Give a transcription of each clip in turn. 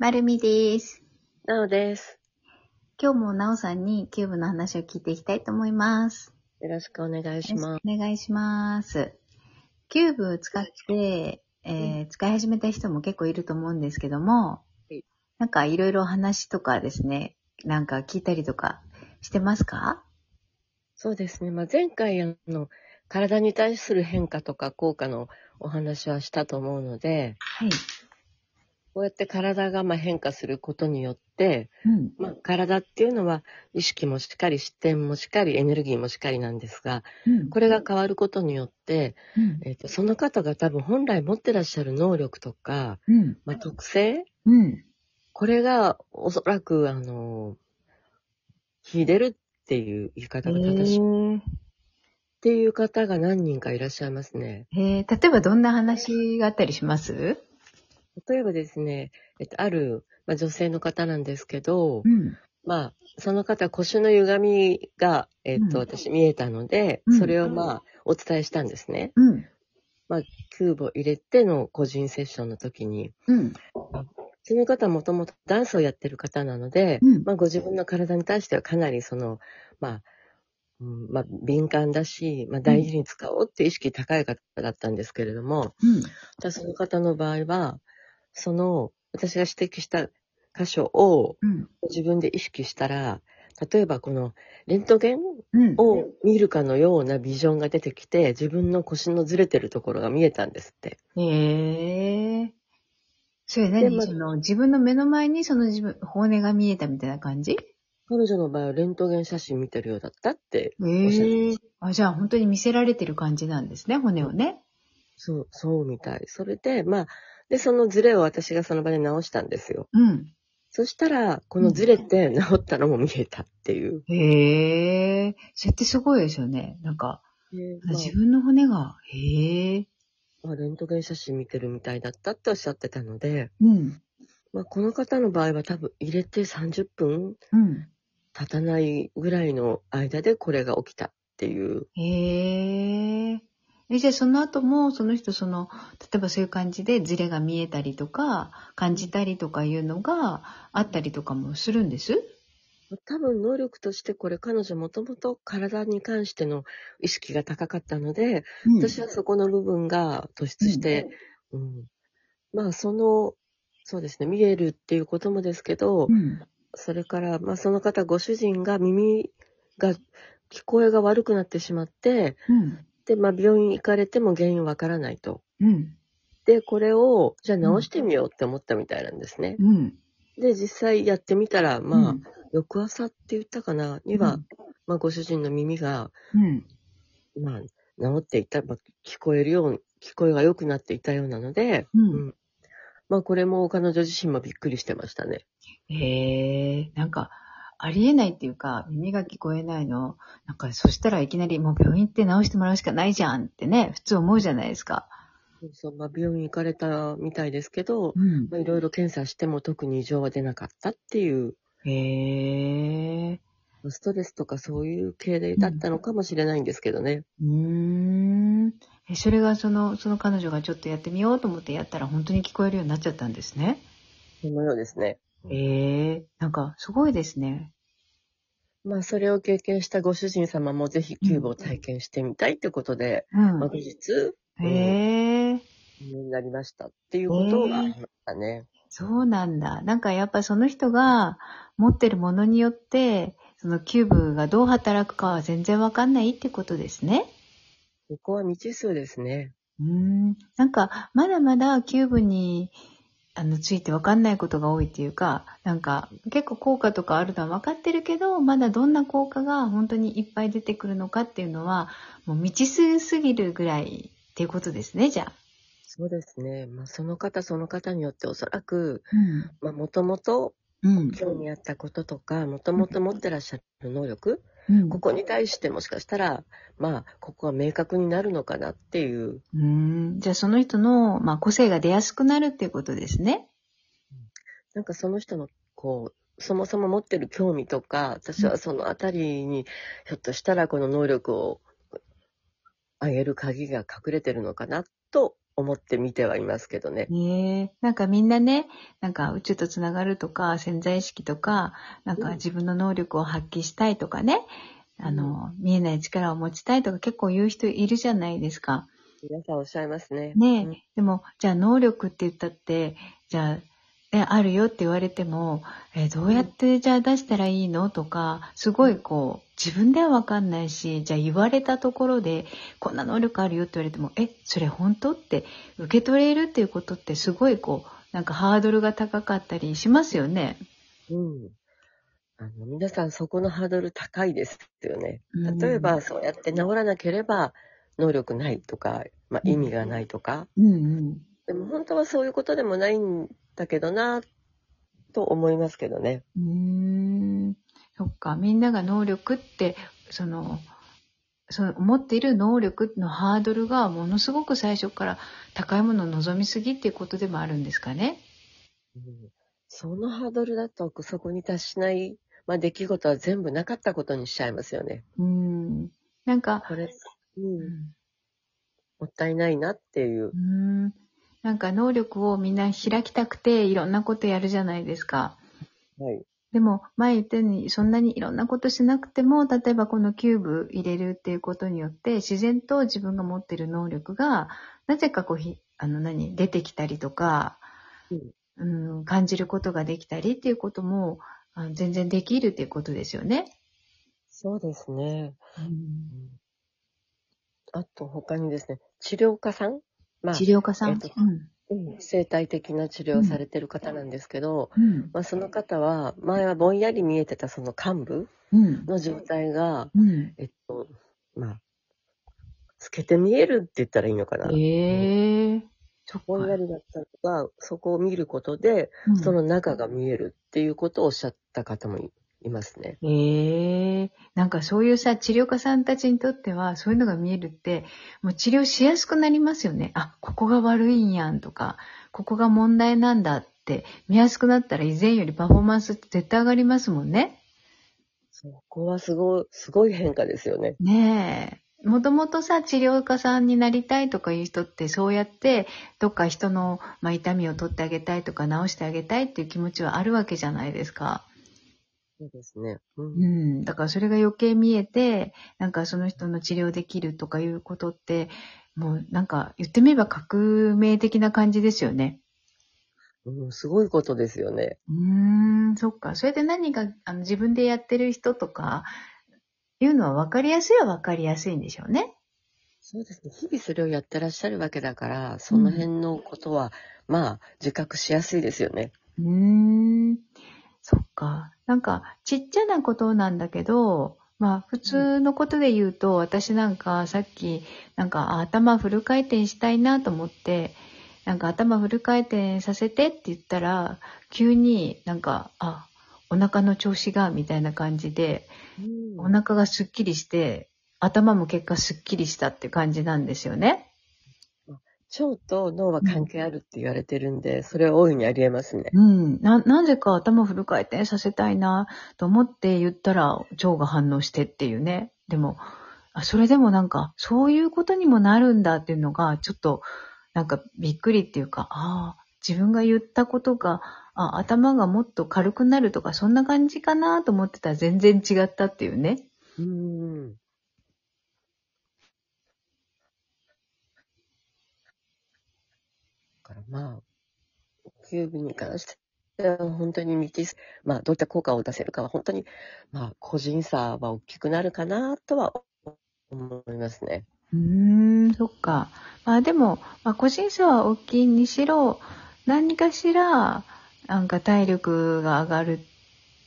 まるみです。なおです。今日もなおさんにキューブの話を聞いていきたいと思います。よろしくお願いします。お願いします。キューブ使って、えー使い始めた人も結構いると思うんですけどもい、なんかいろいろ話とかですね、なんか聞いたりとかしてますか？そうですね。まあ、前回、あの、体に対する変化とか効果のお話はしたと思うので、はい。こうやって体がまあ変化することによって、うん。まあ、体っていうのは意識もしっかり、視点もしっかり、エネルギーもしっかりなんですが、うん。これが変わることによって、うん。えっとその方が多分本来持ってらっしゃる能力とか、うん。まあ、特性うん。これがおそらく、あの、秀でるっていう言い方が正しい。ーっていう方が何人かいらっしゃいますね。えー、例えばどんな話があったりします？例えばですね、えっと、ある、まあ、女性の方なんですけど、ん。まあ、その方腰の歪みが、えっと、うん私見えたので、うんそれをまあ、お伝えしたんですね。うん。キューブを入れての個人セッションの時に、うん。その方はもともとダンスをやってる方なので、うんまあ、ご自分の体に対してはかなりその、まあ、うんまあ、敏感だし、まあ、大事に使おうっていう意識高い方だったんですけれども、うん。じゃあその方の場合は、その、私が指摘した箇所をうん。自分で意識したら、例えばこのレントゲンうん。を見るかのようなビジョンが出てきて、自分の腰のずれてるところが見えたんですって。へえ。それでま何その、自分の目の前にその自分、骨が見えたみたいな感じ？彼女の場合はレントゲン写真見てるようだったっておっえしゃってまし。あ、じゃあ本当に見せられてる感じなんですね、骨をね。そう、そうみたい。それで、まあ、で、そのズレを私がその場で直したんですよ。うん。そしたら、このズレって直ったのも見えたっていう。へえ。それってすごいですよね。なんか、でまあ自分の骨が、へえ。まあ、レントゲン写真見てるみたいだったっておっしゃってたので、うん。まあ、この方の場合は多分入れて30分うん。経たないぐらいの間でこれが起きたっていう。へえ。え、じゃあその後も、その人その、例えばそういう感じでズレが見えたりとか、感じたりとかいうのがあったりとかもするんです？多分能力としてこれ彼女もともと体に関しての意識が高かったので、私はそこの部分が突出して、うんまあその、そうですね、見えるっていうこともですけど、うん。それから、まあその方ご主人が耳が、聞こえが悪くなってしまって、うん。で、まあ病院行かれても原因わからないと。うん。で、これを、じゃあ直してみようって思ったみたいなんですね。うん。で、実際やってみたら、まあ、うん翌朝って言ったかな、には、うんまあご主人の耳が、うん。まあ、治っていた、まあ、聞こえるように、聞こえが良くなっていたようなので、うんまあこれも彼女自身もびっくりしてましたね。へえ、なんか、ありえないっていうか、耳が聞こえないの、なんか、そしたらいきなりもう病院って治してもらうしかないじゃんってね、普通思うじゃないですか。そうまあ、病院行かれたみたいですけど、うん。まあ、いろいろ検査しても特に異常は出なかったっていう、へえ。ストレスとかそういう系でだったのかもしれないんですけどね。うーん。え、それがその、その彼女がちょっとやってみようと思ってやったら本当に聞こえるようになっちゃったんですね。そのようですね。へえ、なんか、すごいですね。まあ、それを経験したご主人様もぜひキューブを体験してみたいってことで、うんまあ、。後日、へえ。になりましたっていうことがありましたね。そうなんだ。なんかやっぱその人が持ってるものによって、そのキューブがどう働くかは全然わかんないってことですね。ここは未知数ですね。うーん。なんか、まだまだキューブに、あの、ついてわかんないことが多いっていうか、なんか、結構効果とかあるのは分かってるけど、まだどんな効果が本当にいっぱい出てくるのかっていうのは、もう未知数すぎるぐらいっていうことですね、じゃあ。そうですね。まあ、その方その方によっておそらく、うん。まあ、もともとうん。興味あったこととか、もともと持ってらっしゃる能力、うん。ここに対してもしかしたら、まあ、ここは明確になるのかなっていう、うーん。じゃあその人の、まあ、個性が出やすくなるっていうことですね。なんかその人の、こう、そもそも持ってる興味とか、私はそのあたりに、ひょっとしたらこの能力を上げる鍵が隠れてるのかなと思って見てはいますけどね。ねえ。なんかみんなね、なんか宇宙とつながるとか、潜在意識とか、なんかうん自分の能力を発揮したいとかね、あの、見えない力を持ちたいとか結構言う人いるじゃないですか。皆さんおっしゃいますね。ねえ、うんでも、じゃあ能力って言ったって、じゃあ、ね、あるよって言われても、えーどうやってじゃあ出したらいいのとか、すごいこう、自分ではわかんないし、じゃあ言われたところで、こんな能力あるよって言われても、え、それ本当って受け取れるっていうことってすごいこう、なんかハードルが高かったりしますよね。うん。あの、皆さんそこのハードル高いですよね。うん例えば、そうやって治らなければ能力ないとか、まあ、うん意味がないとか、うんうん。でも本当はそういうことでもないんだけどな、と思いますけどね。うーん。そっか。みんなが能力って、その、その思っている能力のハードルがものすごく最初から高いものを望みすぎっていうことでもあるんですかね？うんそのハードルだとそこに達しない、まあ、出来事は全部なかったことにしちゃいますよね。うーん。なんか、これ、う、うんんもったいないなっていううー。ん。なんか能力をみんな開きたくていろんなことやるじゃないですか。はい。でも、前言ったように、そんなにいろんなことしなくても、例えばこのキューブ入れるっていうことによって、自然と自分が持ってる能力が、なぜかこうひ、あの何、出てきたりとか、うん、感じることができたりっていうことも、あ全然できるっていうことですよね。そうですね。うんうんあと他にですね、治療家さんまあ、治療家さん？えっとうんうん生態的な治療をされてる方なんですけど、うん。まあ、その方は、前はぼんやり見えてたその幹部うん。の状態が、うん。えっと、まあ、透けて見えるって言ったらいいのかな。ええそっぼんやか。りだったのが、そこを見ることで、うんその中が見えるっていうことをおっしゃった方もいいますね。ええなんかそういうさ、治療家さんたちにとっては、そういうのが見えるって、もう治療しやすくなりますよね。あ、ここが悪いんやんとか、ここが問題なんだって、見やすくなったら以前よりパフォーマンスって絶対上がりますもんね。そこはすごい、すごい変化ですよね。ねえ。もともとさ、治療家さんになりたいとかいう人って、そうやって、どっか人の、まあ、痛みを取ってあげたいとか、治してあげたいっていう気持ちはあるわけじゃないですか。そうですね。う。うんん。だからそれが余計見えて、なんかその人の治療できるとかいうことって、もうなんか言ってみれば革命的な感じですよね。うん、すごいことですよね。うーん、そっか。それで何かあの自分でやってる人とか、いうのは分かりやすいは分かりやすいんでしょうね。そうですね。日々それをやってらっしゃるわけだから、その辺のことは、まあ、自覚しやすいですよね。うーん。なんか、ちっちゃなことなんだけど、まあ、普通のことで言うと、私なんかさっき、なんかあ頭フル回転したいなと思って、なんか頭フル回転させてって言ったら、急になんか、あ、お腹の調子が、みたいな感じで、お腹がすっきりして、頭も結果すっきりしたって感じなんですよね。腸と脳は関係あるって言われてるんで、それは大いにありえますね。うん。な、なぜか頭フル回転させたいなと思って言ったら腸が反応してっていうね。でも、あそれでもなんか、そういうことにもなるんだっていうのが、ちょっと、なんかびっくりっていうか、ああ、自分が言ったことが、あ頭がもっと軽くなるとか、そんな感じかなと思ってたら全然違ったっていうね。うん。からまあ、キューブに関しては本当に未知数、まあどういった効果を出せるかは本当に、まあ個人差は大きくなるかなとは思いますね。うーん、そっか。まあでも、まあ個人差は大きいにしろ、何かしら、なんか体力が上がる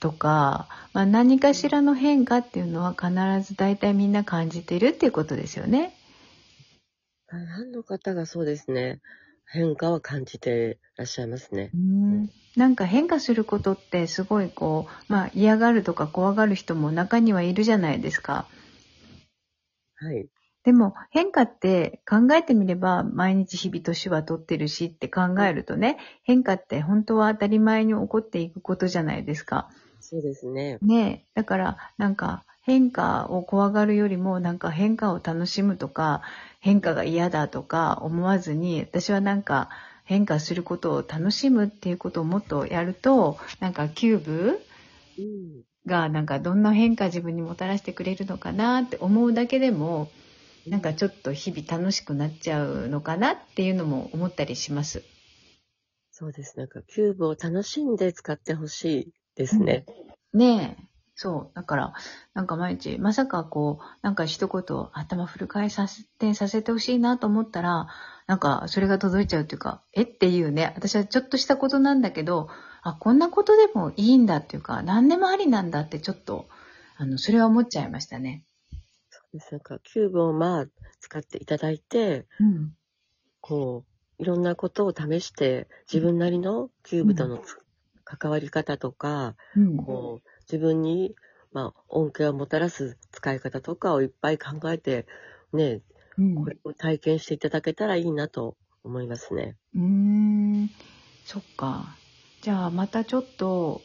とか、まあ何かしらの変化っていうのは必ず大体みんな感じてるっていうことですよね。大半の方がそうですね、変化は感じてらっしゃいますねう。ん。なんか変化することってすごいこう、まあ嫌がるとか怖がる人も中にはいるじゃないですか。はい。でも変化って考えてみれば毎日日々年は取ってるしって考えるとね、変化って本当は当たり前に起こっていくことじゃないですか。そうですね。ねえ。だからなんか変化を怖がるよりもなんか変化を楽しむとか変化が嫌だとか思わずに私はなんか変化することを楽しむっていうことをもっとやるとなんかキューブうん。がなんかどんな変化自分にもたらしてくれるのかなって思うだけでもなんかちょっと日々楽しくなっちゃうのかなっていうのも思ったりします。そうです。なんか、キューブを楽しんで使ってほしいですね。ねえ。そう。だから、なんか毎日、まさかこう、なんか一言頭フル回させてさせてほしいなと思ったら、なんかそれが届いちゃうっていうか、えっていうね、私はちょっとしたことなんだけど、あ、こんなことでもいいんだっていうか、何でもありなんだってちょっと、あの、それは思っちゃいましたね。そうです。なんか、キューブをまあ、使っていただいて、うん。こう、いろんなことを試して、自分なりのキューブとのつ関わり方とか、うん。こう、自分に、まあ、恩恵をもたらす使い方とかをいっぱい考えて、ね、うんこれを体験していただけたらいいなと思いますね。うーん、そっか。じゃあまたちょっと、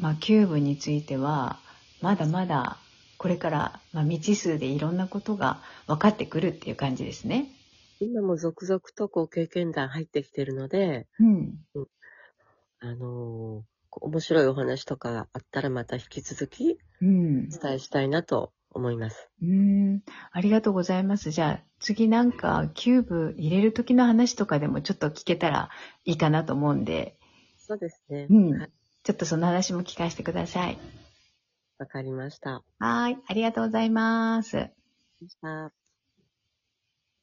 まあ、キューブについては、まだまだこれから、まあ、未知数でいろんなことが分かってくるっていう感じですね。今も続々とこう経験談入ってきてるので、うん。あのー面白いお話とかがあったらまた引き続きうん。お伝えしたいなと思います。うーん。ありがとうございます。じゃあ次なんかキューブ入れる時の話とかでもちょっと聞けたらいいかなと思うんで、そうですね。うんはい。ちょっとその話も聞かせてください。わかりました。はーい。ありがとうございます。した